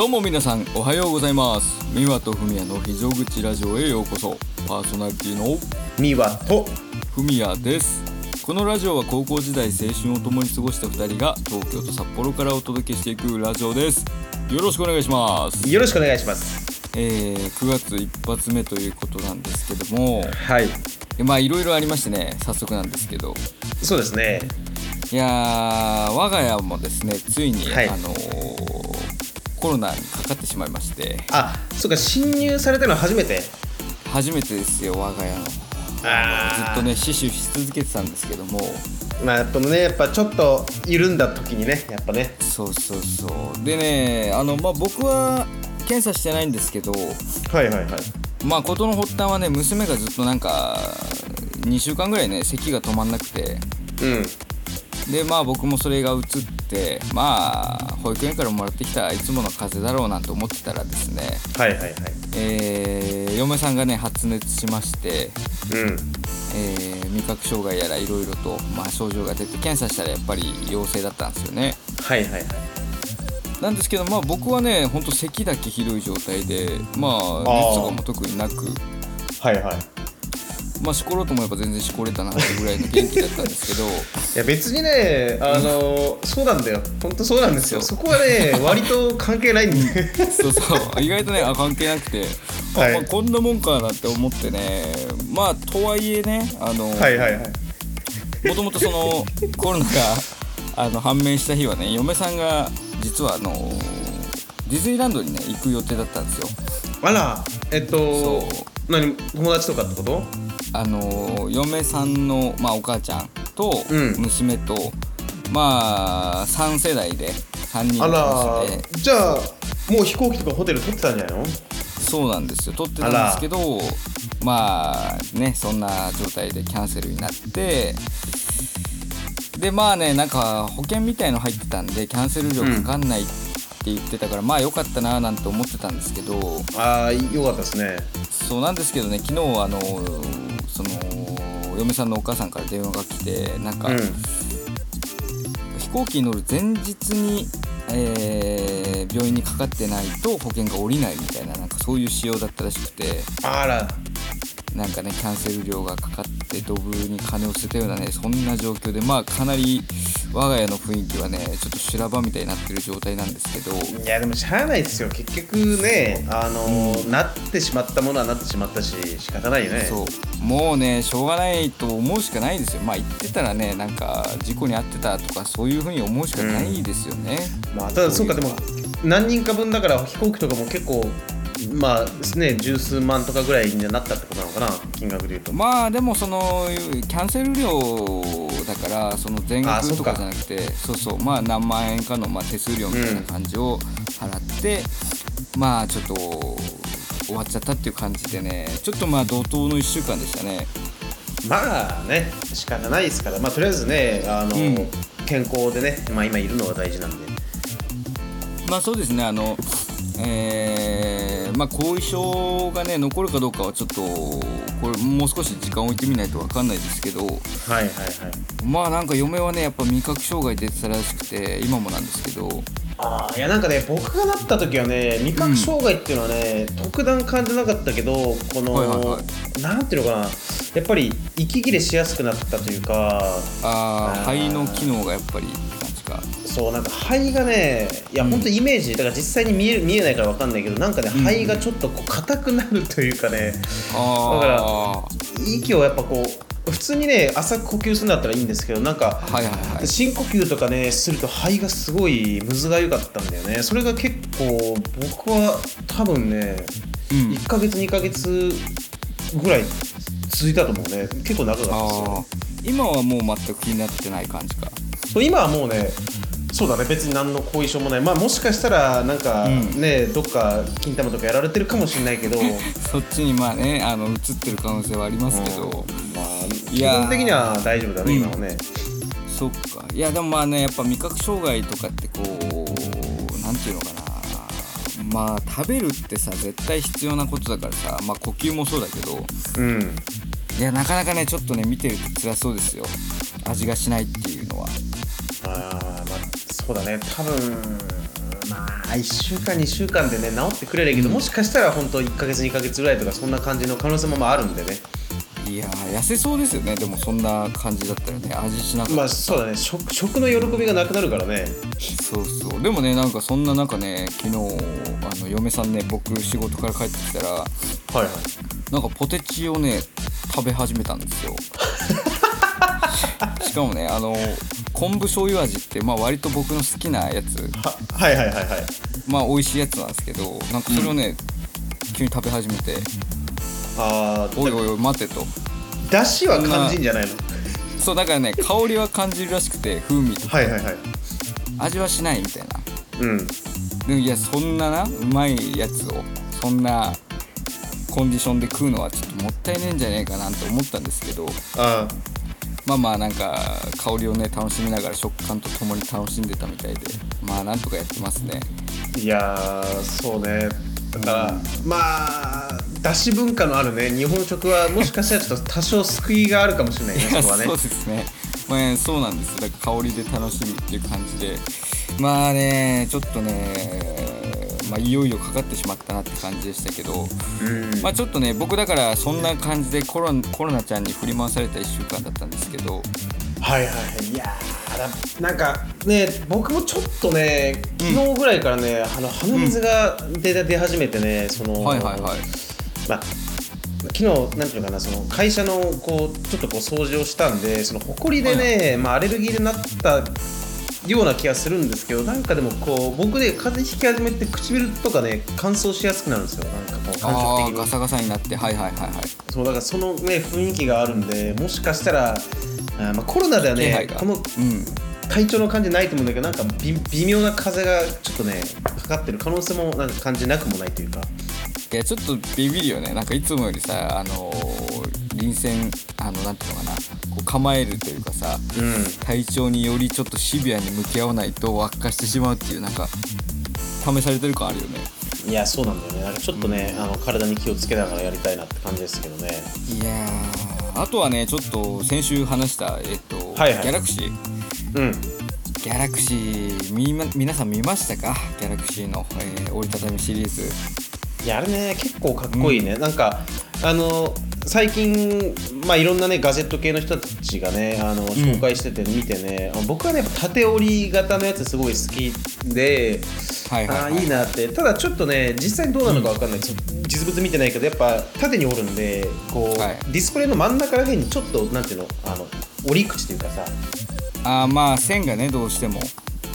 どうも皆さんおはようございます。三輪とふみやの非常口ラジオへようこそ。パーソナリティのミワと。ふみやです。このラジオは高校時代青春を共に過ごした2人が東京と札幌からお届けしていくラジオです。よろしくお願いします。よろしくお願いします。えー、9月一発目ということなんですけども。はい。えまあいろいろありましてね早速なんですけど。そうですね。いやー我が家もですねついに、はい。あのーコロナにかかってしまいまして。あそうか侵入されたのは初めて？初めてですよ我が家の。あずっとね死守し続けてたんですけども。まあやっぱねやっぱちょっと緩んだ時にねやっぱね。そうそうそう。でねあのまあ僕は検査してないんですけど。はいはいはい。まあ事の発端はね娘がずっとなんか2週間ぐらいね咳が止まんなくて。うんでまあ僕もそれが移ってまあ保育園からもらってきたいつもの風邪だろうなんて思ってたらですねはいはいはい。えー嫁さんがね発熱しまして、うん。えー味覚障害やらいろいろと、まあ、症状が出て検査したらやっぱり陽性だったんですよね。はいはいはい。なんですけどまあ僕はねほんと咳だけひどい状態でまあ熱とかも特になく。はいはいまあしころうと思えば全然しこれたなってぐらいの元気だったんですけど。いや別にねあのそうなんだよ。本当そうなんですよ。そそこはね割と関係ないんで。そうそう。意外とねあ関係なくて、あはい。まあ、こんなもんかなって思ってね。まあとはいえねあのはいはいはい。もともとその コロナがあの判明した日はね嫁さんが実はあのディズニーランドにね行く予定だったんですよ。あらえっと何友達とかってこと？あの嫁さんの、まあ、お母ちゃんとうん。娘と、まあ3世代で3人あのら話でじゃあもう飛行機とかホテル取ってたんじゃないの？そうなんですよ。撮ってたんですけどまあねそんな状態でキャンセルになって。でまあねなんか保険みたいの入ってたんでキャンセル料かかんないって言ってたから、まあよかったななんて思ってたんですけど。ああよかったですね。そうなんですけどね昨日あの嫁さんのお母さんから電話が来てなんか、うん。飛行機に乗る前日に、えー病院にかかってないと保険が下りないみたいななんかそういう仕様だったらしくてあら。なんかねキャンセル料がかかってドブに金を捨てたようなねそんな状況でまあかなり我が家の雰囲気はねちょっと修羅場みたいになってる状態なんですけど。いやでもしゃあないですよ。結局ねあのーなってしまったものはなってしまったし仕方ないよね。そう。もうねしょうがないと思うしかないですよ。まあ言ってたらねなんか事故に遭ってたとかそういうふうに思うしかないですよね、まあただそうかでも何人か分だから飛行機とかも結構まあですね十数万とかぐらいになったってことなのかな金額で言うと。まあでもそのキャンセル料だからその全額とかじゃなくてそうそうまあ何万円かのまあ手数料みたいな感じを払って、まあちょっと終わっちゃったっていう感じでねちょっとまあ怒涛の1週間でしたね。まあね仕方ないですからまあとりあえずねあの、うん。健康でねまあ今いるのが大事なんで。まあそうですねあのえーまあ後遺症がね残るかどうかはちょっとこれもう少し時間を置いてみないと分かんないですけどはいはいはい。まあなんか嫁はねやっぱ味覚障害出てたらしくて今もなんですけど。ああいやなんかね僕がなった時はね味覚障害っていうのはね、特段感じなかったけどこの、はいはいはなんていうのかなやっぱり息切れしやすくなったというかあーあー肺の機能がやっぱりそうなんか肺がねいや、うん。本当イメージだから実際に見える見えないからわかんないけどなんかねうん。肺がちょっとこう硬くなるというかね。あ息をやっぱこう普通にね浅く呼吸するんだったらいいんですけどなんかあはいはいはい。深呼吸とかねすると肺がすごいむずがゆかったんだよね。それが結構僕は多分ねうん。1ヶ月2ヶ月ぐらい続いたと思うね。結構長かったですよ。今はもう全く気になってない感じか。そう今はもうねそうだね別に何の後遺症もない。まあもしかしたらなんかうん。ね、どっか金玉とかやられてるかもしれないけど。そっちにまあねあの映ってる可能性はありますけど、まあいや。ー基本的には大丈夫だね、うん。今はね。そっか。いやでもまあねやっぱ味覚障害とかってこうなんていうのかな。まあ食べるってさ絶対必要なことだからさまあ呼吸もそうだけど。うん。いやなかなかねちょっとね見てると辛そうですよ。味がしないっていうのはそうだね。多分まあ1週間2週間でね治ってくれるけど、もしかしたら本当1か月2か月ぐらいとかそんな感じの可能性もまああるんでね。いやー痩せそうですよね。でもそんな感じだったらね。味しなかったまあそうだね。食食の喜びがなくなるからね。そうそう。でもねなんかそんな中ね昨日あの嫁さんね僕仕事から帰ってきたらはいはい。なんかポテチをね食べ始めたんですよ。しかもねあの昆布醤油味って、まあ、割と僕の好きなやつ。ははいはいはいはい。まあ美味しいやつなんですけどなんかそれをね、急に食べ始めて。ああおいおいおい待てと。だしは感じんじゃないの？そうだからね香りは感じるらしくて風味とか。はいはいはい。味はしないみたいな。うん。でもいやそんななうまいやつをそんなコンディションで食うのはちょっともったいねえんじゃねえかなと思ったんですけど。あまあまあなんか香りをね楽しみながら食感とともに楽しんでたみたいでまあなんとかやってますね。ーいやーそうね。だからまあだし文化のあるね。日本食はもしかしたらちょっと多少救いがあるかもしれないねそこはね。そうですね。まあねそうなんです。だから香りで楽しむっていう感じで。まあねちょっとねまあいよいよかかってしまったなって感じでしたけどうん。まあちょっとね僕だからそんな感じでコロコロナちゃんに振り回された1週間だったんですけどはいはいはい。いやなんかね僕もちょっとね昨日ぐらいからね、あの鼻水が出,、出始めてねその、はいはいはい。まあ昨日なんていうのかなその会社のこうちょっとこう掃除をしたんでその埃でね、まあ、アレルギーになったような気がするんですけどなんかでもこう僕で風邪ひき始めて唇とかね乾燥しやすくなるんですよ。なんかこう感あ触的に。あガサガサになってはいはいはいはい。そうだからそのね雰囲気があるんでもしかしたらあーまあ、コロナではねこのうん。体調の感じないと思うんだけどなんか微微妙な風がちょっとねかかってる可能性もなんか感じなくもないというか。いやちょっとビビるよね。なんかいつもよりさあのー臨戦あのなんていうのかな。こう構えるというかさう体調によりちょっとシビアに向き合わないと悪化してしまうっていうなんか試されてる感あるよね。んいやそうなんだよね。なんかちょっとね、あの体に気をつけながらやりたいなって感じですけどね。いやーあとはねちょっと先週話したえっと、はいはい。ギャラクシー。うん。ギャラクシーみま皆さん見ましたか？ギャラクシーの、えー折りたたみシリーズ。いやあれね結構かっこいいね、なんかあの最近まあいろんなねガジェット系の人たちがねあの紹介してて見てね、あ僕はね縦折り型のやつすごい好きではいはい、はい、あーいいなって。ただちょっとね実際にどうなのか分かんない、そ実物見てないけどやっぱ縦に折るんでこう、はい。ディスプレイの真ん中らへんにちょっとなんていうのあの折り口というかさ。あーまあ線がねどうしても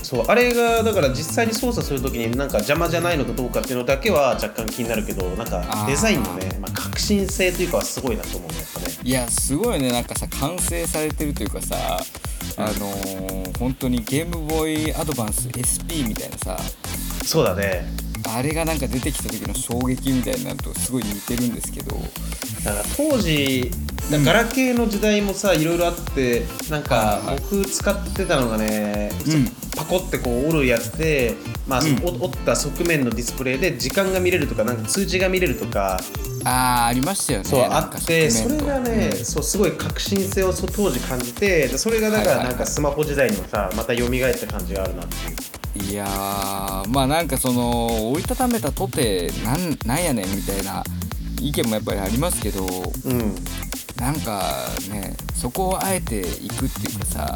そうあれがだから実際に操作するときになんか邪魔じゃないのかどうかっていうのだけは若干気になるけどなんかデザインのね、まあ、革新性というかはすごいなと思うねやっぱね。いやすごいね。なんかさ完成されてるというかさあのー本当にゲームボーイアドバンス SP みたいなさそうだね。あれがなんか出てきた時の衝撃みたいなのとすごい似てるんですけど。だから当時ガラケーの時代もさいろいろあってなんか僕使ってたのがね、うんパコってこう折るやつで、まあうん。お折った側面のディスプレイで時間が見れるとかなんか通知が見れるとか。ああありましたよね。そうあってそれがね、うん。そうすごい革新性を当時感じてでそれがだからなんかスマホ時代にもさまた蘇った感じがあるなっていう。いやーまあなんかその折りたためたとてなんなんやねんみたいな意見もやっぱりありますけどうん。なんかねそこをあえていくっていうかさ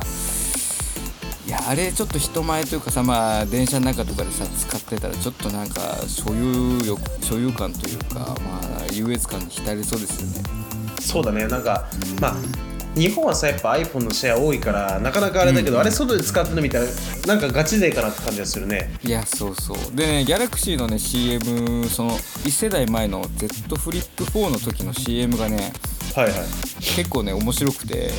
いやあれちょっと人前というかさまあ電車の中とかでさ使ってたらちょっとなんか所有欲所有感というかまあ優越感に浸りそうですよね。そうだね。なんか、まあ日本はさやっぱ iPhone のシェア多いからなかなかあれだけど、うん。あれ外で使ってるの見たらなんかガチ勢かなって感じがするね。いやそうそう。でねギャラクシーのね CM その1世代前の Z フリップ4の時の CM がねはいはい。結構ね面白くて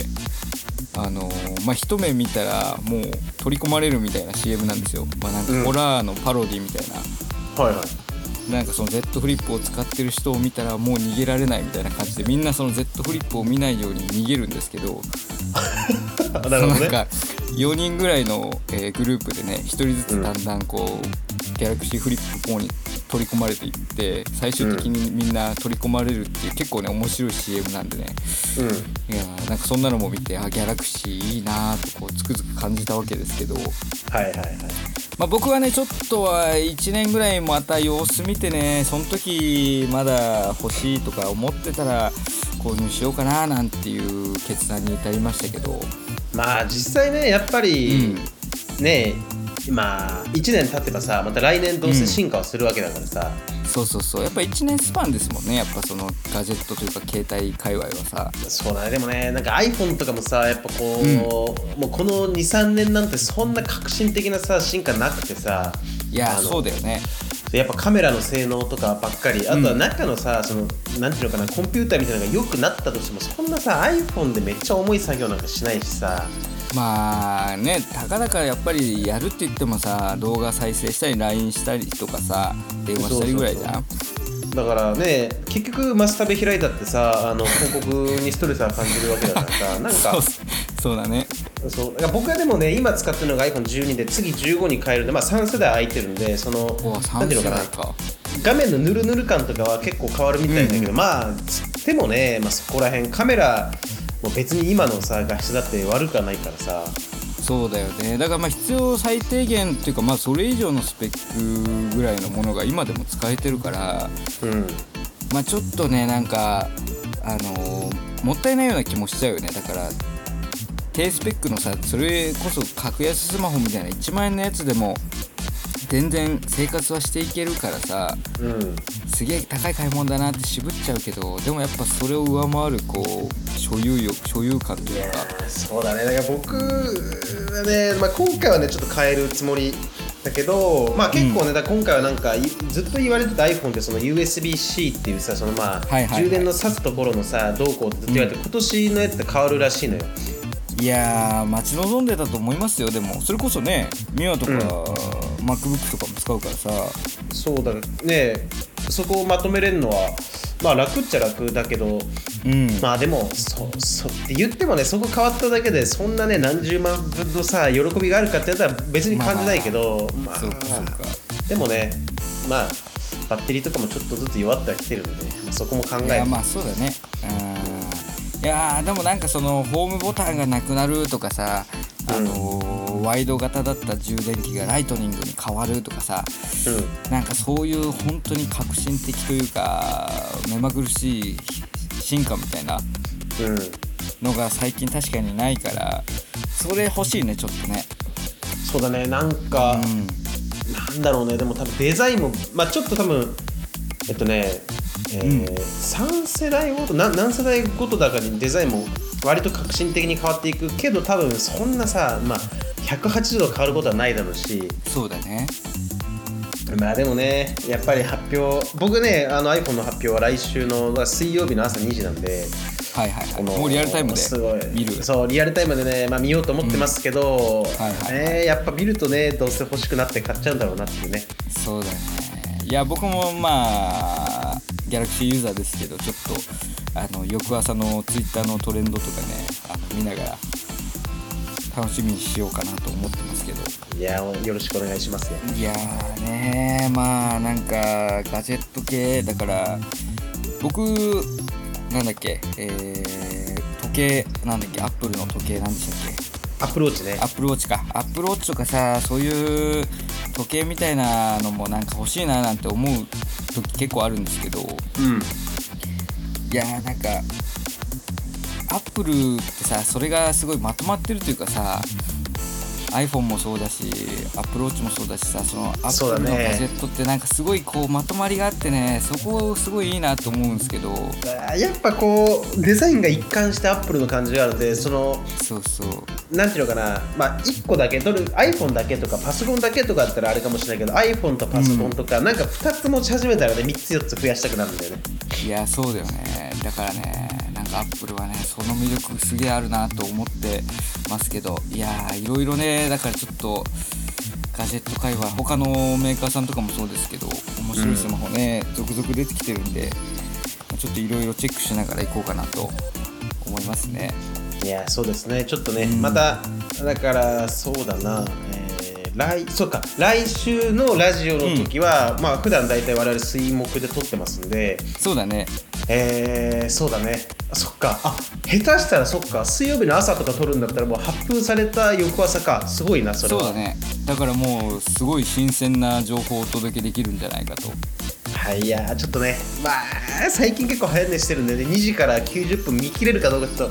あのーまあ一目見たらもう取り込まれるみたいな CM なんですよ。まあなんかうん。ホラーのパロディみたいな、はいはい。なんかその Z フリップを使ってる人を見たらもう逃げられないみたいな感じでみんなその Z フリップを見ないように逃げるんですけどあ なるほどね。なんか4人ぐらいの、えーグループでね1人ずつだんだんこう、ギャラクシーフリップ4に取り込まれていって最終的にみんな取り込まれるっていう結構ね面白い CM なんでね。うん。いやーなんかそんなのも見てあギャラクシーいいなーとこうつくづく感じたわけですけど。はいはいはい。まあ、僕はねちょっとは1年ぐらいまた様子見てねその時まだ欲しいとか思ってたら購入しようかななんていう決断に至りましたけど。まあ実際ねやっぱり、うん、ねまあ1年経てばさまた来年どうせ進化をするわけだからさ、うん、そうそうそう。やっぱ1年スパンですもんね。やっぱそのガジェットというか携帯界隈はさ。そうだね。でもねなんか iPhone とかもさやっぱこう、うん、もうこの23年なんてそんな革新的なさ進化なくてさ。いやそうだよね。やっぱカメラの性能とかばっかり。あとは中のさ、うん、そのなんていうのかなコンピューターみたいなのが良くなったとしてもそんなさ iPhone でめっちゃ重い作業なんかしないしさまあねたかだかやっぱりやるって言ってもさ動画再生したり LINE したりとかさ電話したりぐらいじゃん？だからね結局マスタベ開いたってさあの広告にストレスは感じるわけだからさ なんか。そうだね。そう。僕はでもね今使ってるのが iPhone12 で次15に変えるんで、まあ、3世代空いてるんでその何ていうのかな。画面のヌルヌル感とかは結構変わるみたいだけど、うんうん、まあつってもね、まあ、そこら辺カメラもう別に今のさ画質だって悪くはないからさ。そうだよね。だからまあ必要最低限っていうかまあそれ以上のスペックぐらいのものが今でも使えてるから、うん、まあちょっとねなんかあのー、もったいないような気もしちゃうよね。だから低スペックのさそれこそ格安スマホみたいな1万円のやつでも全然生活はしていけるからさ、うん、すげえ高い買い物だなって渋っちゃうけどでもやっぱそれを上回るこう所有欲所有感というか。そうだね。だから僕はね、まあ、今回はねちょっと変えるつもりだけど、まあ、結構ね、うん、だ今回はなんかずっと言われてた iPhone ってその USB-C っていうさそのまあ、はいはい、充電の挿すところのさどうこうってずっと言われて、うん、今年のやつって変わるらしいのよ。いや待ち望んでたと思いますよ。でもそれこそねミワとか、うん、MacBook とかも使うからさ。そうだねそこをまとめれるのはまあ楽っちゃ楽だけど、うん、まあでもそそって言ってもねそこ変わっただけでそんなね何十万分のさ喜びがあるかってやったら別に感じないけどまあ、まあ、でもねまあバッテリーとかもちょっとずつ弱ってはきてるんで、まあ、そこも考えいやまあそうだね。うん。いやでもなんかそのホームボタンがなくなるとかさあのーワイド型だった充電器がライトニングに変わるとかさ、うん、なんかそういう本当に革新的というか目まぐるしい進化みたいなのが最近確かにないからそれ欲しいねちょっとね。そうだねなんか、うん、なんだろうねでも多分デザインもまあちょっと多分えっとねえーうん、3世代ごと何世代ごとだかにデザインも割と革新的に変わっていくけど多分そんなさまあ180度変わることはないだろうし。そうだね。まあでもねやっぱり発表僕ねあの iPhone の発表は来週の水曜日の朝2時なんではいはい、はい、もうリアルタイムで見る。そうリアルタイムでね、まあ、見ようと思ってますけど、うん。はいはいはい、やっぱ見るとねどうせ欲しくなって買っちゃうんだろうなっていうね。そうだね。いや僕もまあギャラクシーユーザーですけどちょっとあの翌朝のツイッターのトレンドとかねあの見ながら楽しみにしようかなと思ってますけど。いやよろしくお願いしますよ。いやーねまあなんかガジェット系だから僕なんだっけえー、時計なんだっけアップルの時計なんでしたっけ？アップルウォッチね。アップルウォッチか。アップルウォッチとかさそういう時計みたいなのもなんか欲しいななんて思う時結構あるんですけど、うん、いやーなんかアップルってさそれがすごいまとまってるというかさ iPhone もそうだし Apple Watch もそうだしさその Apple のガジェットってなんかすごいこうまとまりがあってねそこすごいいいなと思うんですけど。やっぱこうデザインが一貫して Apple の感じがあるのでそのそうそう。なんていうのかなまあ1個だけ取る iPhone だけとかパソコンだけとかだったらあれかもしれないけど iPhone とパソコンとか、うん、なんか2つ持ち始めたらね3つ4つ増やしたくなるんだよね。いやそうだよね。だからねアップルはねその魅力すげえあるなと思ってますけどいやーいろいろねだからちょっとガジェット界隈他のメーカーさんとかもそうですけど面白いスマホね、うん、続々出てきてるんでちょっといろいろチェックしながら行こうかなと思いますね。いやそうですね。ちょっとね、うん、まただからそうだな、えー来そうか来週のラジオの時は、うん、まあ普段大体我々水木で撮ってますんでそうだね。えー、そうだねそっか。あ下手したらそっか。水曜日の朝とか撮るんだったらもう発表された翌朝か。すごいなそれは。そうだね。だからもうすごい新鮮な情報をお届けできるんじゃないかと。はいいやちょっとね。まあ最近結構早寝してるんでね。2時から90分見切れるかどうかちょっ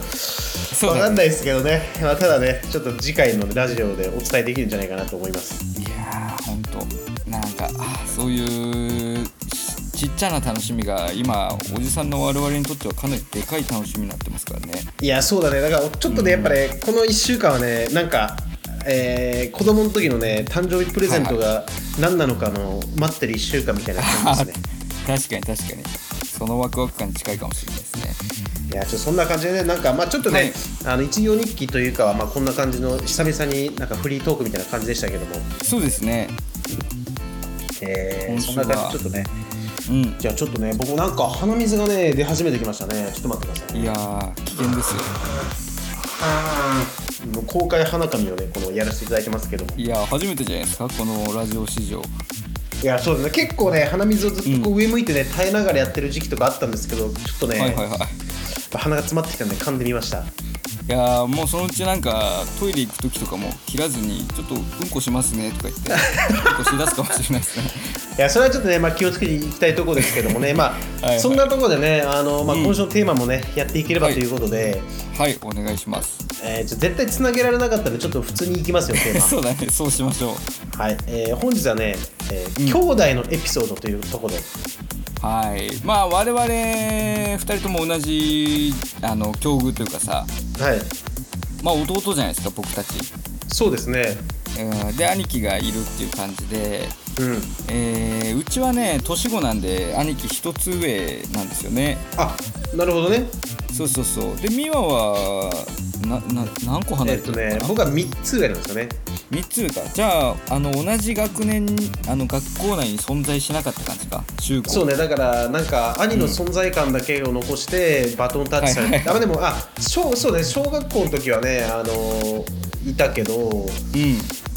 と分かんないですけどね、まあ、ただねちょっと次回のラジオでお伝えできるんじゃないかなと思います。いやーほんと。なんかそういうちっちゃな楽しみが今おじさんの我々にとってはかなりでかい楽しみになってますからね。いやそうだね。だからちょっとね、やっぱねこの1週間はねなんかえー、子供の時のね誕生日プレゼントが何なのかの待ってる1週間みたいな感じですね。確かに確かに。そのワクワク感に近いかもしれないですね。いやちょっとそんな感じでねなんかまあちょっとね、はい、あの一行日記というかはまあこんな感じの久々になんかフリートークみたいな感じでしたけども。そうですね。えー、そんな感じちょっとねうん、じゃあちょっとね僕なんか鼻水がね出始めてきましたね。ちょっと待ってください、いや危険ですよ。もう公開花紙をねこのやらせていただいてますけども。いや初めてじゃないですか？このラジオ史上。いやそうですね。結構ね鼻水をずっとこう上向いてね、耐えながらやってる時期とかあったんですけどちょっとね、はいはいはい、鼻が詰まってきたんで噛んでみましたいやもうそのうちなんかトイレ行く時とかも切らずにちょっとうんこしますねとか言ってうんこし出すかもしれないですね。いやそれはちょっとね、まあ、気をつけていきたいところですけどもね。まあはい、そんなところでねあの、まあ、今週のテーマもね、うん、やっていければということで、はい、はい、お願いします。えー、絶対つなげられなかったのでちょっと普通にいきますよテーマ。そうだねそうしましょう。はい、えー、本日はね、えー、うん、兄弟のエピソードというところではい。まあ我々2人とも同じあの境遇というかさ。はい。まあ弟じゃないですか僕たち。そうですね、うん、で兄貴がいるっていう感じで、うん。えー、うちはね年子なんで兄貴一つ上なんですよね。あなるほどね。そうそうそう。で美和はなな何個離れてるのかな、えっとね、僕は3つ上なんですよね3つ上かじゃああの同じ学年あの学校内に存在しなかった感じか？中高。そうねだからなんか兄の存在感だけを残してバトンタッチされて、うん、あでもあ小そうね小学校の時はねあのいたけど、うん、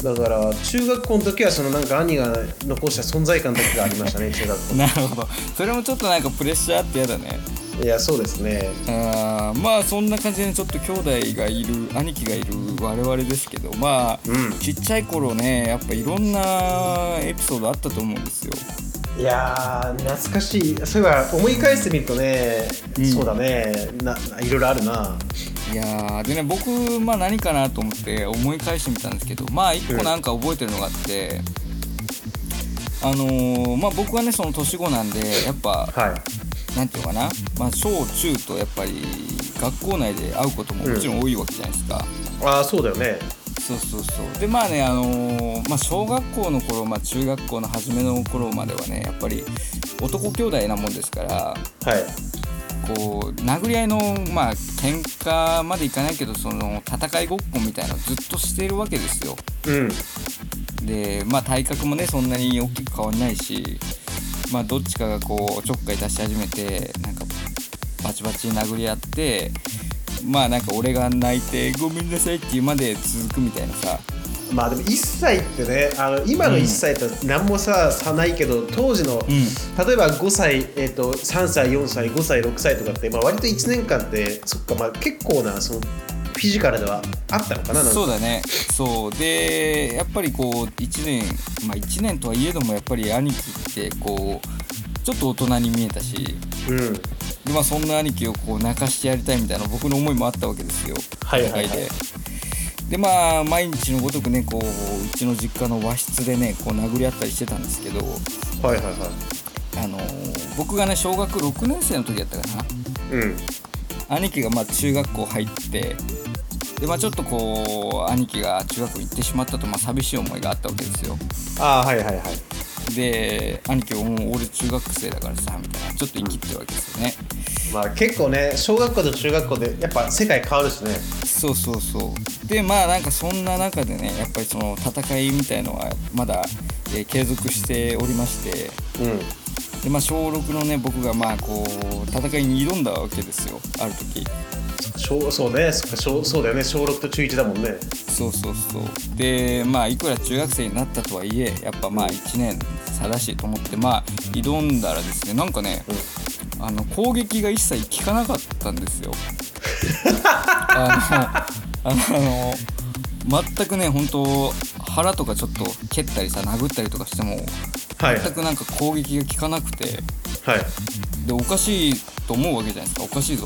だから中学校の時はそのなんか兄が残した存在感だけがありましたね 中学校。なるほど。それもちょっとなんかプレッシャーあってやだね。いやそうですね。あまあそんな感じでちょっと兄弟がいる兄貴がいる我々ですけどまあ、うん、ちっちゃい頃ねやっぱいろんなエピソードあったと思うんですよ。いや懐かしい。そういえば思い返してみるとね、うん、そうだね。ないろいろあるないやでね僕、まあ、何かなと思って思い返してみたんですけどまあ一個なんか覚えてるのがあって、うん、あのー、まあ僕はねその年子なんでやっぱ、はい、なんていうのかな、まあ、小中とやっぱり学校内で会うことももちろん多いわけじゃないですか、うん、ああそうだよね。そうそうそう。でまあねあのー、まあ、小学校の頃、まあ、中学校の初めの頃まではねやっぱり男兄弟なもんですからはいこう殴り合いのまあ喧嘩までいかないけどその戦いごっこみたいなのずっとしてるわけですよ。うん、でまあ体格もねそんなに大きく変わんないしまあどっちかがこうちょっかい出し始めてなんかバチバチに殴り合ってまあなんか俺が泣いてごめんなさいって言うまで続くみたいなさまあでも1歳ってねあの今の1歳と何もさ、差ないけど当時の、うん、例えば5歳、えーと、3歳4歳5歳6歳とかって、まあ、割と1年間ってそっか、まあ、結構なそのフィジカルではあったのかなそうだね。そう。でやっぱりこう1年まあ1年とはいえどもやっぱり兄貴ってこうちょっと大人に見えたし、うん、でまあそんな兄貴をこう泣かしてやりたいみたいな僕の思いもあったわけですよ。はいはい、はい、でまあ毎日のごとくねこううちの実家の和室でねこう殴り合ったりしてたんですけど。はいはいはい。あの僕がね小学6年生の時やったかな。うん。兄貴がまあ中学校入ってでまあちょっとこう兄貴が中学校行ってしまったとまあ寂しい思いがあったわけですよ。ああはいはいはい。で兄貴もう俺中学生だからさみたいな。ちょっと生きってるわけですよね、まあ結構ね小学校と中学校でやっぱ世界変わるしね。そうそうそう。でまあなんかそんな中でねやっぱりその戦いみたいのはまだ、えー、継続しておりまして。うん。でまあ小6のね僕がまあこう戦いに挑んだわけですよ。ある時。小そうね。そ小そうだよね。小6と中1だもんね。そうそうそう。でまあいくら中学生になったとはいえやっぱまあ1年差だしと思ってまあ挑んだらですねなんかね、うん、あの攻撃が一切効かなかったんですよ。あのあの全くね本当腹とかちょっと蹴ったりさ殴ったりとかしてもはい。全くなんか攻撃が効かなくてはい。でおかしいと思うわけじゃないですかおかしいぞ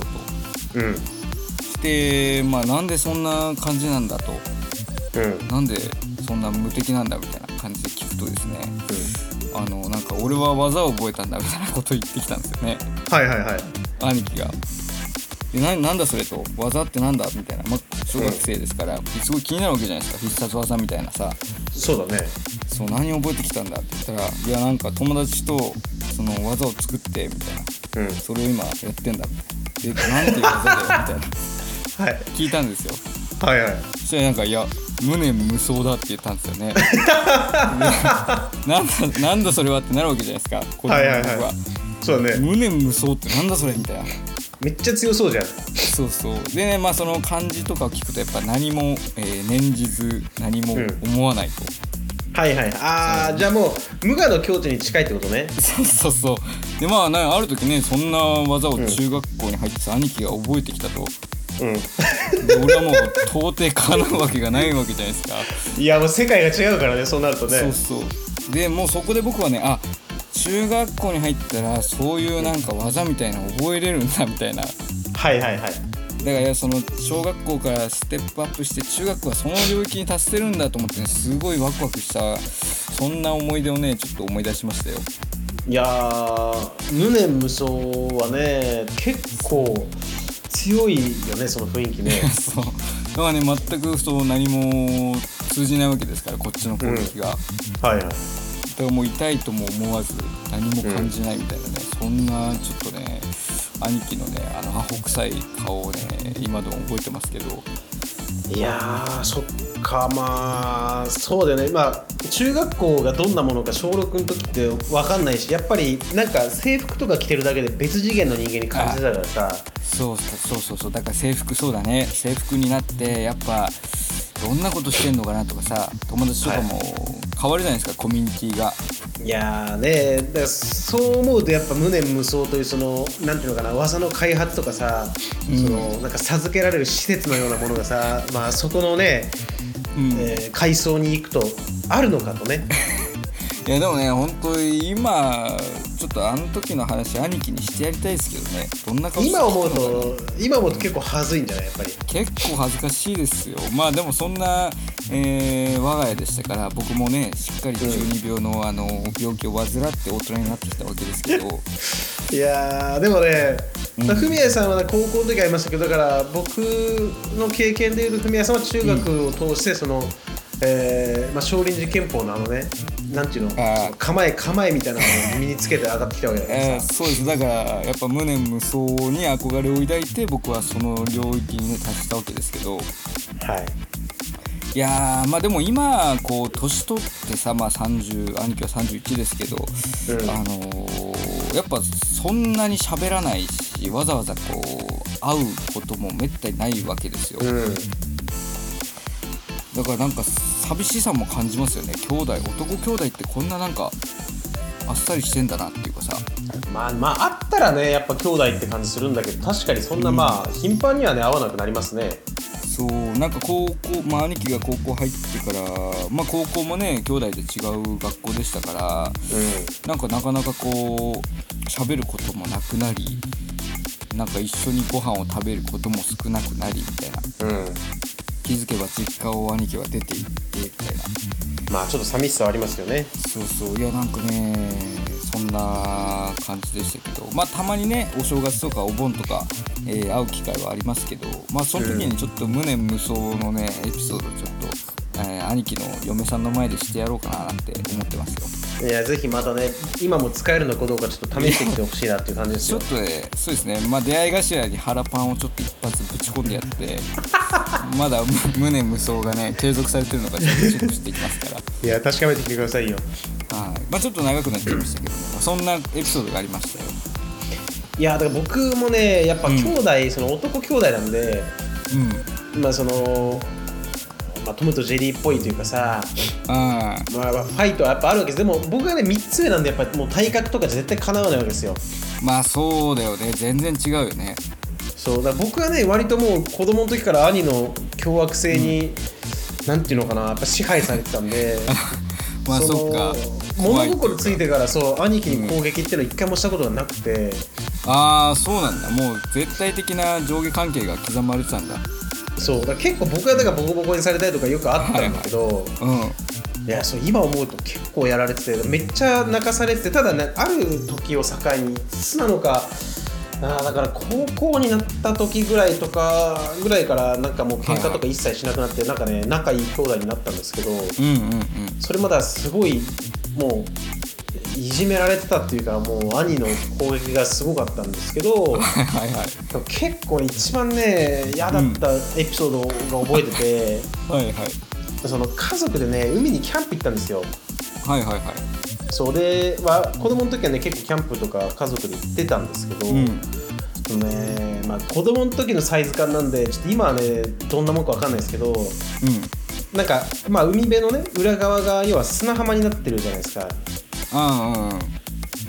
と。うん。してまあなんでそんな感じなんだと。うん。なんでそんな無敵なんだみたいな感じで聞くとですねあのなんか俺は技を覚えたんだみたいなことを言ってきたんですよね。はいはいはい。兄貴が。でななんだそれと？技ってなんだ？みたいな、まあ、小学生ですから、すごい気になるわけじゃないですか。必殺技みたいなさ。そうだね。そう何覚えてきたんだ？って言ったらいやなんか友達とその技を作ってみたいな。うん。それを今やってんだ。みたいなでなんていう技だよ？みたいな。はい。聞いたんですよ。はいはい。そしたらなんか「いや無念無双だ」って言ったんですよね。で なんだなんだそれはってなるわけじゃないですか。子供のはいはい僕は。はいそうだね。無念無双ってなんだそれみたいな。めっちゃ強そうじゃん。そうそう。でねまあその漢字とかを聞くとやっぱ何も、えー念じず何も思わないと、はいはい。ああじゃあもう無我の境地に近いってことね。そうそうそう。でまあねある時ねそんな技を中学校に入ってさ、兄貴が覚えてきたとうん。で俺はもう到底かなうわけがないわけじゃないですか。いやもう世界が違うからねそうなるとね。そうそう。でもうそこで僕はねあ中学校に入ったらそういうなんか技みたいなの覚えれるんだみたいな。だかはいはい。はいらその小学校からステップアップして中学はその領域に達せるんだと思ってねすごいワクワクしたそんな思い出をねちょっと思い出しましたよ。いやー無念無双はね結構強いよねその雰囲気ね。そう。だからね全くそう何も通じないわけですからこっちの攻撃が、はいはい。だからもう痛いとも思わず何も感じないみたいなね、そんなちょっとね兄貴のねあのアホ臭い顔をね今でも覚えてますけど。いやーそっかまあそうだよね。まあ中学校がどんなものか小6の時って分かんないしやっぱりなんか制服とか着てるだけで別次元の人間に感じてたからさそうそうそうそうだから制服そうだね。制服になってやっぱどんなことしてんのかなとかさ友達とかも変わるじゃないですか、コミュニティが。いやーねだからそう思うとやっぱ無念無双というそのなんていうのかな技の開発とかさ、うん。そのなんか授けられる施設のようなものがさまあそこのね、うん。えー階層に行くとあるのかとねいやでもね本当に今ちょっとあの時の話兄貴にしてやりたいですけどね。どんな顔して今思うと今思うと結構はずいんじゃないやっぱり。結構恥ずかしいですよ。まあでもそんな、えー我が家でしたから僕もねしっかり12病の,、あの病気を患って大人になってきたわけですけど。いやーでもねうん。フミヤさんはね高校の時ありましたけどだから僕の経験でいうとフミヤさんは中学を通してその、えーまあ、少林寺拳法のあのねなんていうの？構え構えみたいなのを身につけて上がってきたわけだからそうです。だからやっぱ無念無双に憧れを抱いて僕はその領域にね達したわけですけど。はい。いやーまあでも今こう年取ってさまあ30兄貴は31ですけど、うん。あのーやっぱそんなに喋らないしわざわざこう会うこともめったにないわけですよ、うん。だからなんか寂しさも感じますよね。兄弟男兄弟ってこんななんかあっさりしてんだなっていうかさ。まあまああったらねやっぱ兄弟って感じするんだけど確かにそんなまあ頻繁にはね会わなくなりますね。そうなんか高校まあ兄貴が高校入ってからまあ高校もね兄弟で違う学校でしたからうなんかなかなかこう喋ることもなくなりなんか一緒にご飯を食べることも少なくなりみたいな。んうん気づけば実家を兄貴は出て行ってみたいな。まあちょっと寂しさはありますよね。そうそう。いやなんかねそんな感じでしたけど。まあたまにねお正月とかお盆とか、えー会う機会はありますけど。まあその時にちょっと無念無双のねエピソードちょっと、えー兄貴の嫁さんの前でしてやろうかななんて思ってますよ。いやぜひまたね今も使えるのかどうかちょっと試してみてほしいなっていう感じですよ。ちょっとねそうですね。まあ出会い頭に腹パンをちょっと一発ぶち込んでやって まだ無無念無双がね継続されてるのかちょっとチェックしていきますから。いや確かめてきてくださいよ。はい。まあちょっと長くなっちゃいましたけど、そんなエピソードがありましたよ。いやだから僕もねやっぱうん。兄弟、その男兄弟なんでうん。まあその、まあ、トムとジェリーっぽいというかさ、ああまあ、まあファイトはやっぱあるわけです。でも僕がね3つ上なんでやっぱもう体格とか絶対かなわないわけですよ。まあそうだよね。全然違うよね。そうだ僕はね割ともう子供の時から兄の凶悪性に、なんていうのかな。やっぱ支配されてたんで。まあのそっか。物心ついてからそう兄貴に攻撃っていうのは一回もしたことがなくて、ああそうなんだ。もう絶対的な上下関係が刻まれてたんだそうだから結構僕はだからボコボコにされたりとかよくあったんだけど、うん。いやそう今思うと結構やられててめっちゃ泣かされててただねある時を境にいつなのかあーだから高校になった時ぐらいとかぐらいからなんかもう喧嘩とか一切しなくなって、なんかね仲いい兄弟になったんですけどうんうんうん。それまだすごいもういじめられてたっていうかもう兄の攻撃がすごかったんですけど はいはいはい。結構一番ね嫌だったエピソードが覚えてて、はいはい。その家族でね海にキャンプ行ったんですよ。はいはいはい。そうで、まあ、子供の時はね結構キャンプとか家族で行ってたんですけど、うん。ねまあ、子供の時のサイズ感なんでちょっと今はねどんなもんかわかんないですけどうん。なんか、まあ、海辺のね裏側が要は砂浜になってるじゃないですか。あうんうん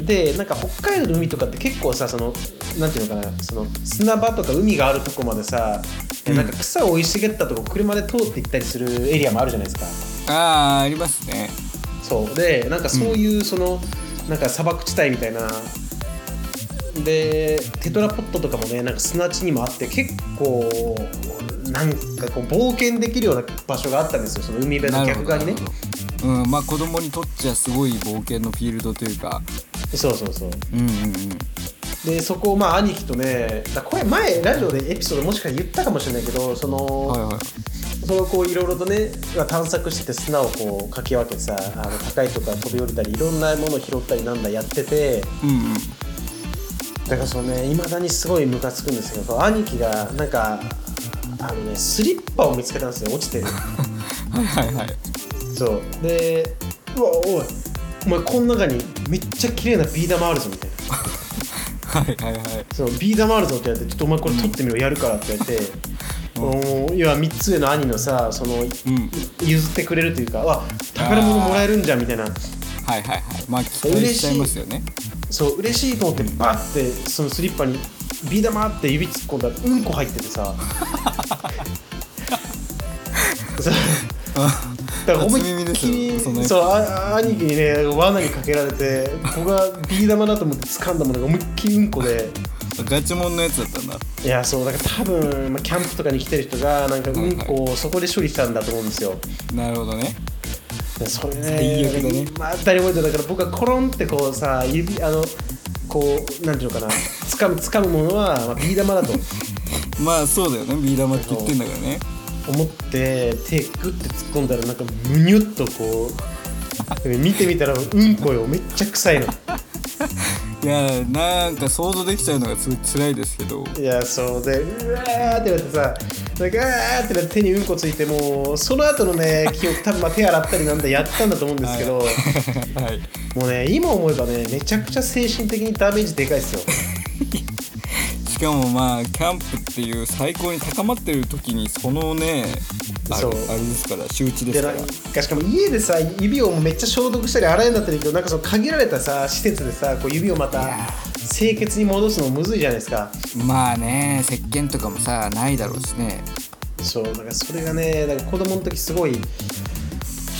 でなんか北海道の海とかって結構さそのなんていうのかなその砂場とか海があるとこまでさ、うん。なんか草を生い茂ったとこ車で通って行ったりするエリアもあるじゃないですか。ああありますね。そう。でなんかそういうその、なんか砂漠地帯みたいな。でテトラポットとかもねなんか砂地にもあって結構なんかこう冒険できるような場所があったんですよ。その海辺の逆側にねうんまあ子供にとっちゃすごい冒険のフィールドというか。そうそうそう。うんうんうん。でそこをまあ兄貴とねだこれ前ラジオでエピソードもしか言ったかもしれないけどその、はいはい。そのこういろいろとね探索してて砂をこうかき分けてさあの高いとこから飛び降りたりいろんなものを拾ったりなんだやってて。うんうん。だからそのねいまだにすごいムカつくんですけど兄貴がなんかあのねスリッパを見つけたんですよ。落ちてる。はいはいはいそう。でうわおい。お前この中にめっちゃ綺麗なビー玉あるぞみたいな。はいはいはい。そうビー玉あるぞって言われてちょっとお前これ取ってみろやるからって言われて、お要は3つ上の兄のさそのうん。譲ってくれるというかわ宝物もらえるんじゃんみたいな。はいはいはい。まあ期待しちゃいますよね。そう嬉しいと思ってバッてそのスリッパにビー玉って指突っ込んだらうんこ入っててさ だから思いっきりよ。そうあ兄貴にね罠にかけられてここがビー玉だと思って掴んだものが思いっきりうんこで。ガチモンのやつだったんだ。いやそうだから多分、まあ、キャンプとかに来てる人がなんかうんこをそこで処理したんだと思うんですよ。なるほどね。でそれね最悪だね。まあ当たり前だだから僕はコロンってこうさ指あのこうなんていうのかな。掴む掴むものは、まあ、ビー玉だと。まあそうだよね。ビー玉って言ってんだからね思って手グッて突っ込んだらなんかむにゅっとこう見てみたらうんこよめっちゃ臭いの。いやなんか想像できちゃうのがすごい辛いですけど。いやそうでうわーってなってさなんかあーってなって手にうんこついてもうその後のね 記憶多分まあ手洗ったりなんだやったんだと思うんですけど、はい。もうね今思えばねめちゃくちゃ精神的にダメージでかいですよ しかもまあキャンプっていう最高に高まってる時にそのねあれそう。あれですから周知でですなからしかも家でさ指をめっちゃ消毒したり洗えんだったらいいけどなんかその限られたさ施設でさこう指をまた清潔に戻すのむずいじゃないですか。まあね石鹸とかもさないだろうしね。そうなんかそれがねなんか子供の時すごい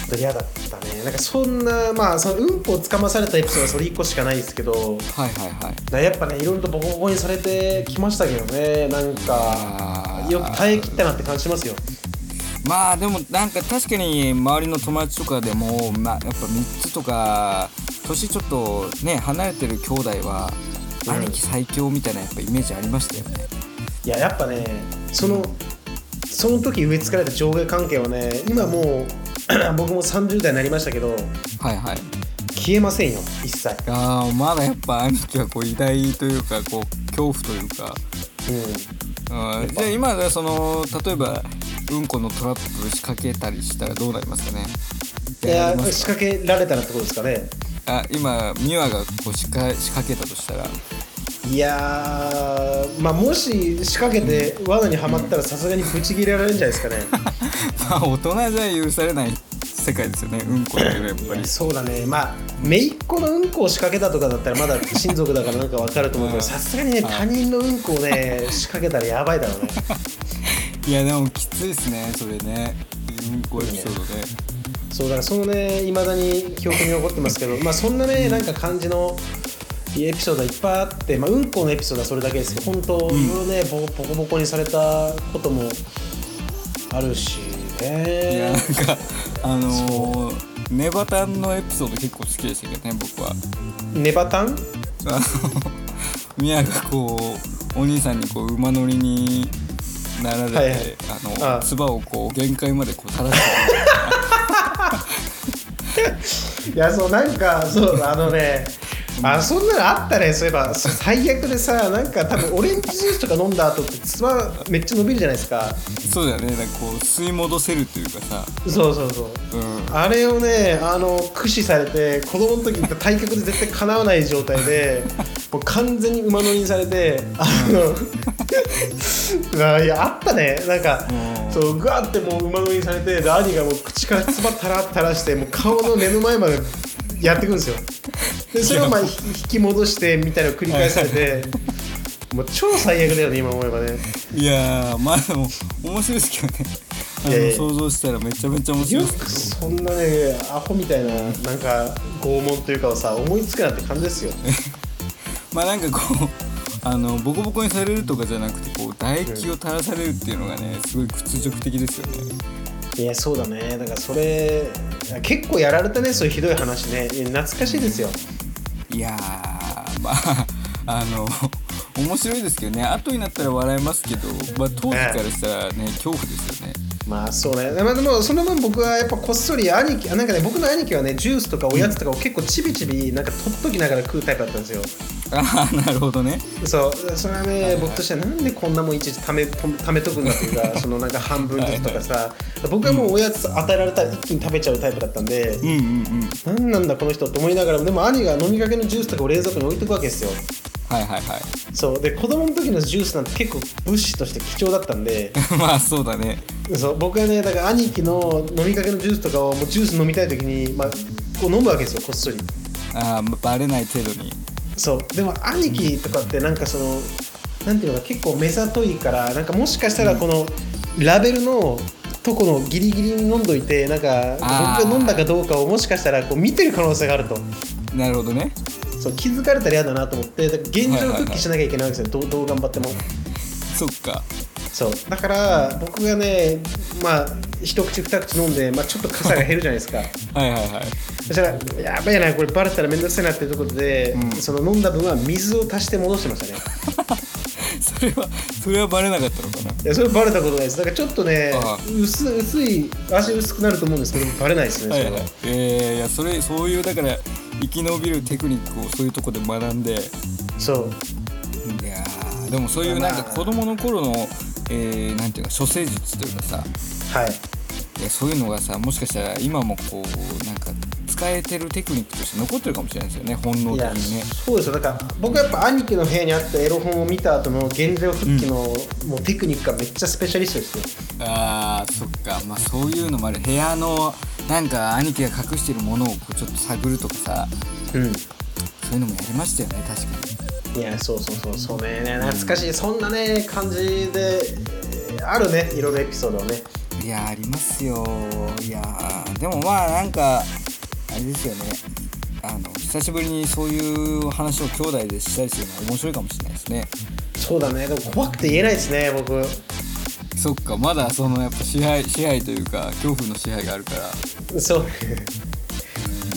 と嫌だったね。なんかそんなまあそのうんこをつかまされたエピソードはそれ1個しかないですけどはいはいはい。やっぱねいろいろとボコボコにされてきましたけどねなんかよく耐えきったなって感じしますよ。まあでもなんか確かに周りの友達とかでも、まあ、やっぱ3つとか年ちょっとね離れてる兄弟はうん。兄貴最強みたいなやっぱイメージありましたよね、いややっぱねそのその時植え付けられた上下関係はね今もう僕も30代になりましたけどはいはい。消えませんよ一切。あーまだやっぱ兄貴はこう偉大というかこう恐怖というか。うん。うんじゃあ今その例えばうんこのトラップ仕掛けたりしたらどうなりますかね？いや仕掛けられたらってことですかね。あ今ミワがこう仕掛仕掛けたとしたら。いやーまあもし仕掛けて罠にはまったらさすがにブチ切れられるんじゃないですかね。まあ 大人じゃ許されない世界ですよねうんこってやっぱり。そうだね。まあ姪っ子のうんこを仕掛けたとかだったらまだ 親族だからなんかわかると思うけどうんさすがにね他人のうんこをね仕掛けたらやばいだろうね。いやでもきついですねそれね。うんこエピソードで、そうだからそのねいまだに記憶に残ってますけどまあそんなねなんか感じのエピソードがいっぱいあって、まあ、うんこのエピソードはそれだけですけど本当いろいろねボコボコにされたこともあるしいやねなんかあのーネバタンのエピソード結構好きでしたけどね僕は。ネバタン？あのミヤがこうお兄さんにこう馬乗りになられて、はいはい。あのあ唾をこう限界までこう垂らして いやそうなんかそうあのねあそんなのあったね。そういえば最悪でさなんか多分オレンジジュースとか飲んだ後ってつばめっちゃ伸びるじゃないですか。そうだよね。なんかこう吸い戻せるというかさ、そうそうそう。うん、あれをねあの駆使されて子供の時に体格で絶対かなわない状態で もう完全に馬乗りにされてあのあ いやあったね。なんかうん。そうグワってもう馬乗りにされてで兄がもう口からつばたら垂らしてもう顔の目の前までやってくるんですよでそれをまあ引き戻してみたいなのを繰り返されてもう超最悪だよね今思えばね。いやーまあでも面白いですけどね。あの想像したらめちゃめちゃ面白よいですくそんなねアホみたいななんか拷問というかをさ思いつくなって感じですよ。まあなんかこうあのボコボコにされるとかじゃなくてこう唾液を垂らされるっていうのがねすごい屈辱的ですよねいやそうだね。だからそれ結構やられたねそういうひどい話ね。懐かしいですよ。いやーまああの面白いですけどね。後になったら笑えますけど、まあ、当時からしたらね恐怖ですよね。まあそうね、まあ、でもその分僕はやっぱこっそり兄貴あなんかね僕の兄貴はねジュースとかおやつとかを結構ちびちびなんか取っときながら食うタイプだったんですよああなるほどね。そうそれはね僕としてはなんでこんなもんいちいちためとためとくんだというか そのなんか半分ずつとかさ僕はもうおやつ与えられたら一気に食べちゃうタイプだったんで、うんうんうん。なんなんだこの人と思いながらもでも兄が飲みかけのジュースとかを冷蔵庫に置いとくわけですよ。はいはいはい。そうで子供の時のジュースなんて結構物資として貴重だったんで まあそうだね。そう僕はねだから兄貴の飲みかけのジュースとかをもうジュース飲みたい時に、まあ、こう飲むわけですよこっそり。あーバレない程度にそう。でも兄貴とかってなんかそのなんていうのか結構目ざといからなんかもしかしたらこのラベルのとこのギリギリに飲んどいてなんか僕が飲んだかどうかをもしかしたらこう見てる可能性があると。なるほどね。そう気づかれたら嫌だなと思って現状復帰しなきゃいけないわけですよ、どうどう頑張っても。そっかそう。だから僕がねまあ一口二口飲んで、まあ、ちょっと傘が減るじゃないですか。はいはいはい。そしたらやばいなこれバレたら面倒くさいなっていうところで、うん。その飲んだ分は水を足して戻してましたね。それはそれはバレなかったのかな。いやそれバレたことないです。だからちょっとね薄薄い足薄くなると思うんですけどバレないですねはいはい。それは。えー、いやそれそういうだから生き延びるテクニックをそういうとこで学んで。いそう。やーでもそういうなんかまあ。子供の頃の、えー、なんていうか処世術というかさ。はい。いやそういうのがさもしかしたら今もこうなんか使えてるテクニックとして残ってるかもしれないですよね本能的にね。そうですよ。だから僕はやっぱ兄貴の部屋にあったエロ本を見た後の現状復帰の、もうテクニックがめっちゃスペシャリストですよ。あーそっか。まあそういうのもある部屋のなんか兄貴が隠してるものをこうちょっと探るとかさ。うん。そういうのもやりましたよね確かにいやそうそうそうそうね。懐かしい、そんなね感じでえーあるね。いろいろエピソードをね。いやーありますよ。いやーでもまあなんかあれですよね。あの久しぶりにそういう話を兄弟でしたりするのは面白いかもしれないですね。そうだね。でも怖くて言えないですね僕。そっかまだそのやっぱ支配支配というか恐怖の支配があるから。そう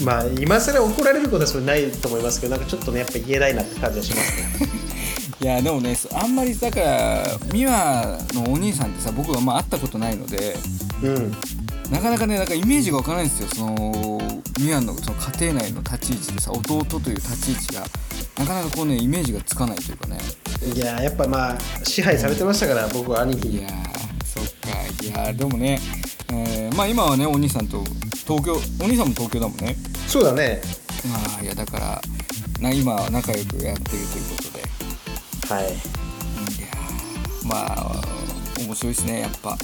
まあ今更怒られることはそれないと思いますけどなんかちょっとねやっぱ言えないなって感じはしますね。いやでもねあんまりだから美和のお兄さんってさ僕はまあ会ったことないのでうん。なかなかねなんかイメージがわからないんですよ。その美和のその家庭内の立ち位置でさ弟という立ち位置がなかなかこうねイメージがつかないというかね。いややっぱまあ支配されてましたから僕は兄貴に。いやーそっか。いやーでもね、えーまあ今はねお兄さんと東京お兄さんも東京だもんねそうだね。まあいやだからな今は仲良くやってるということで。はい。いやーまあ面白いですねやっぱ。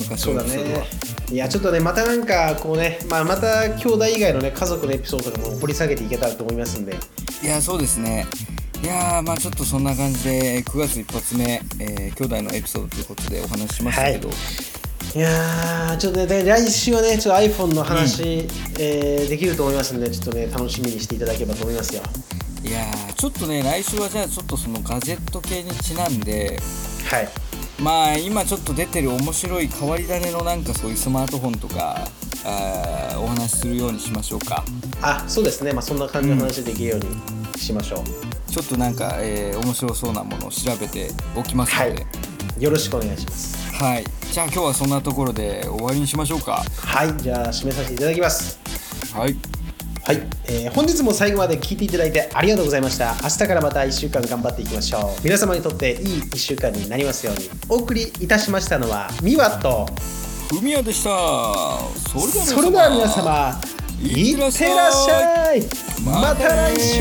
昔そうだのエピソードは。ね。いやちょっとねまたなんかこうね、まあ、また兄弟以外のね家族のエピソードとかも掘り下げていけたらと思いますんで。いやそうですね。いやーまあちょっとそんな感じで9月一発目、えー兄弟のエピソードということでお話ししましたけど、いやーちょっとね来週はねちょっと iPhone の話、うん、えー、できると思いますんでちょっとね楽しみにしていただければと思いますよ。いやちょっとね来週はじゃあちょっとそのガジェット系にちなんではい。まあ今ちょっと出てる面白い変わり種のなんかそういうスマートフォンとかあお話しするようにしましょうか。あそうですね。まあそんな感じの話できるようにしましょう、うん、ちょっとなんか、えー、面白そうなものを調べておきますので、はい、よろしくお願いしますはい。じゃあ今日はそんなところで終わりにしましょうか。はい。じゃあ締めさせていただきます。はい。はい、えー、本日も最後まで聞いていただいてありがとうございました。明日からまた1週間頑張っていきましょう。皆様にとっていい1週間になりますように。お送りいたしましたのはミワとふみやでした。それでは皆様いってらっしゃい。また来週